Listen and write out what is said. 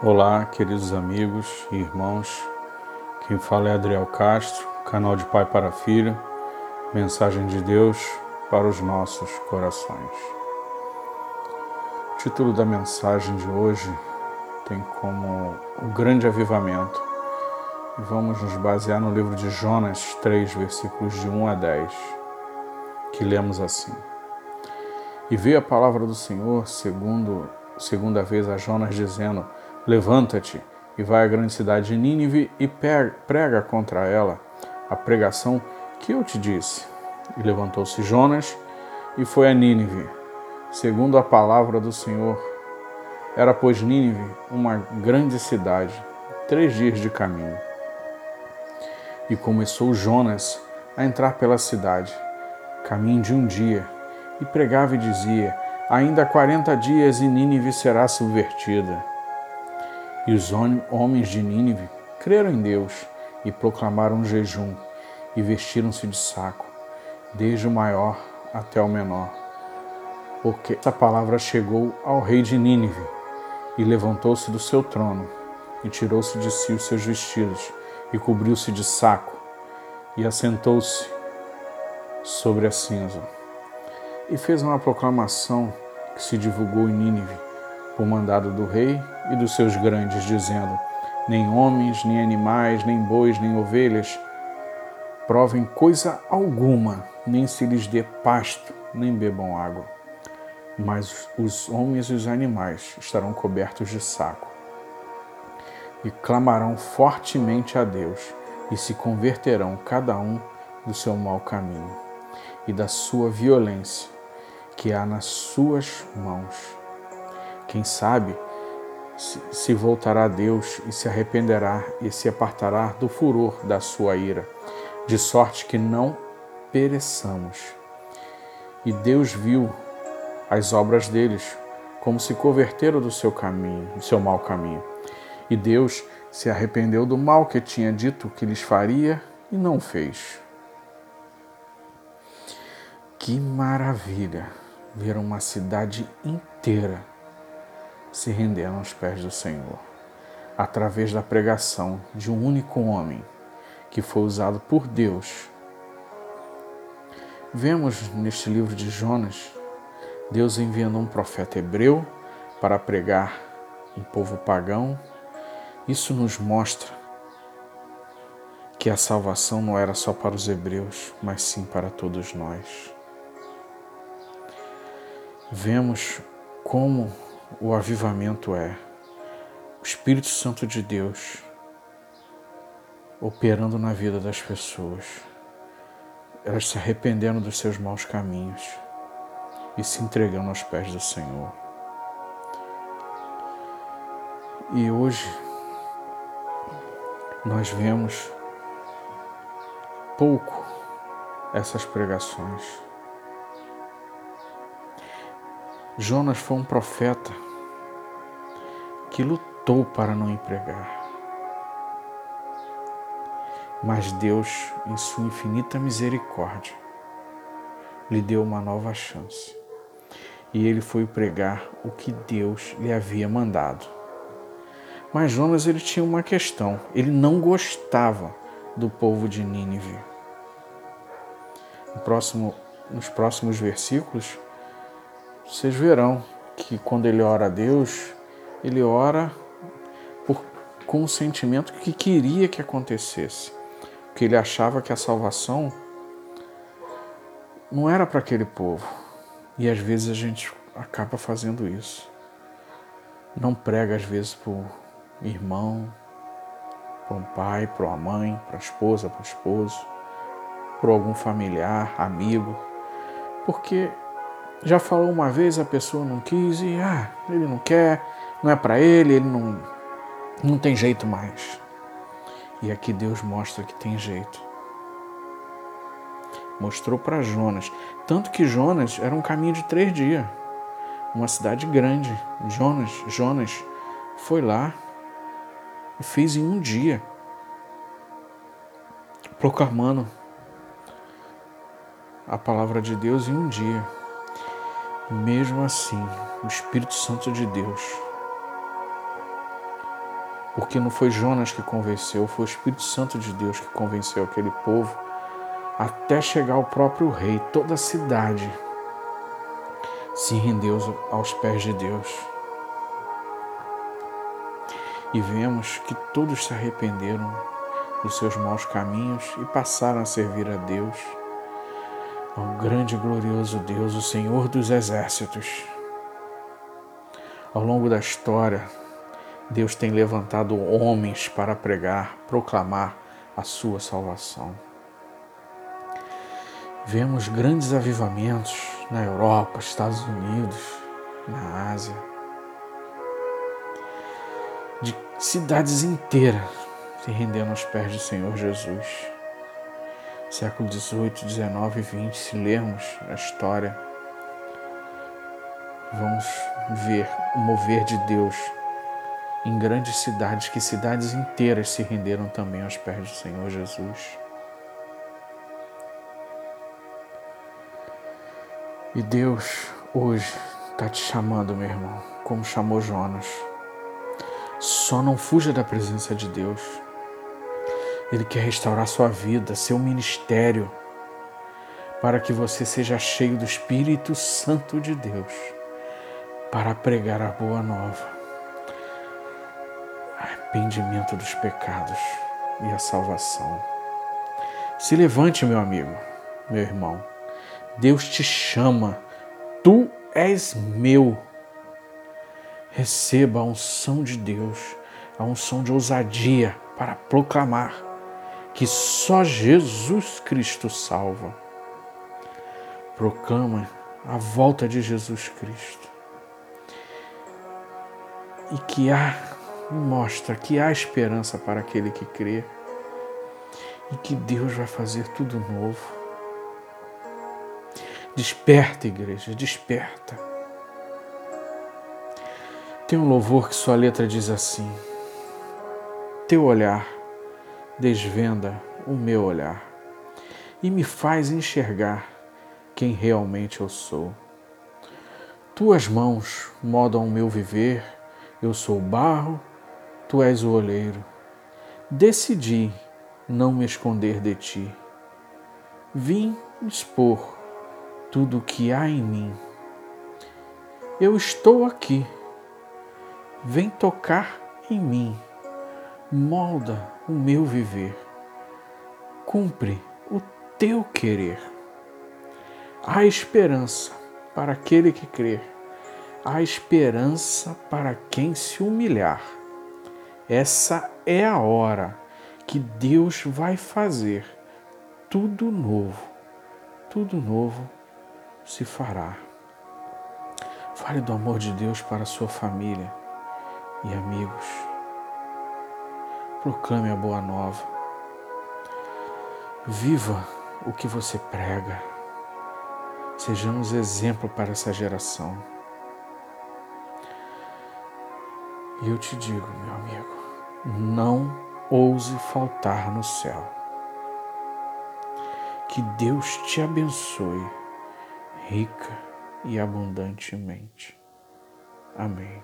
Olá, queridos amigos e irmãos. Quem fala é Adriel Castro, canal de Pai para Filho, mensagem de Deus para os nossos corações. O título da mensagem de hoje tem como o grande avivamento. E vamos nos basear no livro de Jonas 3, versículos de 1 a 10, que lemos assim: E veio a palavra do Senhor, segundo segunda vez a Jonas, dizendo: Levanta-te e vai à grande cidade de Nínive e prega contra ela a pregação que eu te disse. E levantou-se Jonas e foi a Nínive, segundo a palavra do Senhor. Era, pois, Nínive uma grande cidade, três dias de caminho. E começou Jonas a entrar pela cidade, caminho de um dia, e pregava e dizia: Ainda quarenta dias e Nínive será subvertida. E os homens de Nínive creram em Deus e proclamaram um jejum e vestiram-se de saco, desde o maior até o menor. Porque essa palavra chegou ao rei de Nínive e levantou-se do seu trono e tirou-se de si os seus vestidos e cobriu-se de saco e assentou-se sobre a cinza e fez uma proclamação que se divulgou em Nínive por mandado do rei e dos seus grandes, dizendo: Nem homens, nem animais, nem bois, nem ovelhas provem coisa alguma, nem se lhes dê pasto, nem bebam água. Mas os homens e os animais estarão cobertos de saco e clamarão fortemente a Deus e se converterão cada um do seu mau caminho e da sua violência que há nas suas mãos quem sabe se voltará a Deus e se arrependerá e se apartará do furor da sua ira, de sorte que não pereçamos. E Deus viu as obras deles, como se converteram do seu caminho, do seu mau caminho. E Deus se arrependeu do mal que tinha dito que lhes faria e não fez. Que maravilha ver uma cidade inteira se renderam aos pés do Senhor, através da pregação de um único homem que foi usado por Deus. Vemos neste livro de Jonas Deus enviando um profeta hebreu para pregar um povo pagão. Isso nos mostra que a salvação não era só para os hebreus, mas sim para todos nós. Vemos como o avivamento é o Espírito Santo de Deus operando na vida das pessoas, elas se arrependendo dos seus maus caminhos e se entregando aos pés do Senhor. E hoje nós vemos pouco essas pregações Jonas foi um profeta que lutou para não empregar. Mas Deus, em sua infinita misericórdia, lhe deu uma nova chance. E ele foi pregar o que Deus lhe havia mandado. Mas Jonas ele tinha uma questão, ele não gostava do povo de Nínive. No próximo, nos próximos versículos, vocês verão que quando ele ora a Deus, ele ora por, com o sentimento que queria que acontecesse, que ele achava que a salvação não era para aquele povo. E às vezes a gente acaba fazendo isso. Não prega às vezes para o irmão, para um pai, para uma mãe, para a esposa, para o esposo, para algum familiar, amigo, porque já falou uma vez, a pessoa não quis e ah, ele não quer, não é para ele, ele não, não tem jeito mais. E aqui Deus mostra que tem jeito. Mostrou para Jonas. Tanto que Jonas era um caminho de três dias. Uma cidade grande. Jonas, Jonas foi lá e fez em um dia. Proclamando a palavra de Deus em um dia. Mesmo assim, o Espírito Santo de Deus Porque não foi Jonas que convenceu, foi o Espírito Santo de Deus que convenceu aquele povo até chegar ao próprio rei. Toda a cidade se rendeu aos pés de Deus. E vemos que todos se arrependeram dos seus maus caminhos e passaram a servir a Deus, ao grande e glorioso Deus, o Senhor dos exércitos. Ao longo da história, Deus tem levantado homens para pregar, proclamar a sua salvação. Vemos grandes avivamentos na Europa, Estados Unidos, na Ásia, de cidades inteiras se rendendo aos pés do Senhor Jesus. Século 18, 19 e 20, se lermos a história, vamos ver o mover de Deus em grandes cidades, que cidades inteiras se renderam também aos pés do Senhor Jesus. E Deus hoje está te chamando, meu irmão, como chamou Jonas. Só não fuja da presença de Deus. Ele quer restaurar sua vida, seu ministério, para que você seja cheio do Espírito Santo de Deus, para pregar a boa nova, arrependimento dos pecados e a salvação. Se levante, meu amigo, meu irmão. Deus te chama. Tu és meu. Receba a unção de Deus, a unção de ousadia para proclamar que só Jesus Cristo salva. Proclama a volta de Jesus Cristo. E que há, mostra que há esperança para aquele que crê. E que Deus vai fazer tudo novo. Desperta, igreja, desperta. Tem um louvor que sua letra diz assim: Teu olhar desvenda o meu olhar e me faz enxergar quem realmente eu sou. Tuas mãos modam o meu viver, eu sou o barro, tu és o oleiro. Decidi não me esconder de ti. Vim expor tudo o que há em mim. Eu estou aqui. Vem tocar em mim molda o meu viver, cumpre o teu querer. Há esperança para aquele que crer, há esperança para quem se humilhar. Essa é a hora que Deus vai fazer tudo novo, tudo novo se fará. Fale do amor de Deus para sua família e amigos Proclame a boa nova. Viva o que você prega. Sejamos exemplo para essa geração. E eu te digo, meu amigo, não ouse faltar no céu. Que Deus te abençoe rica e abundantemente. Amém.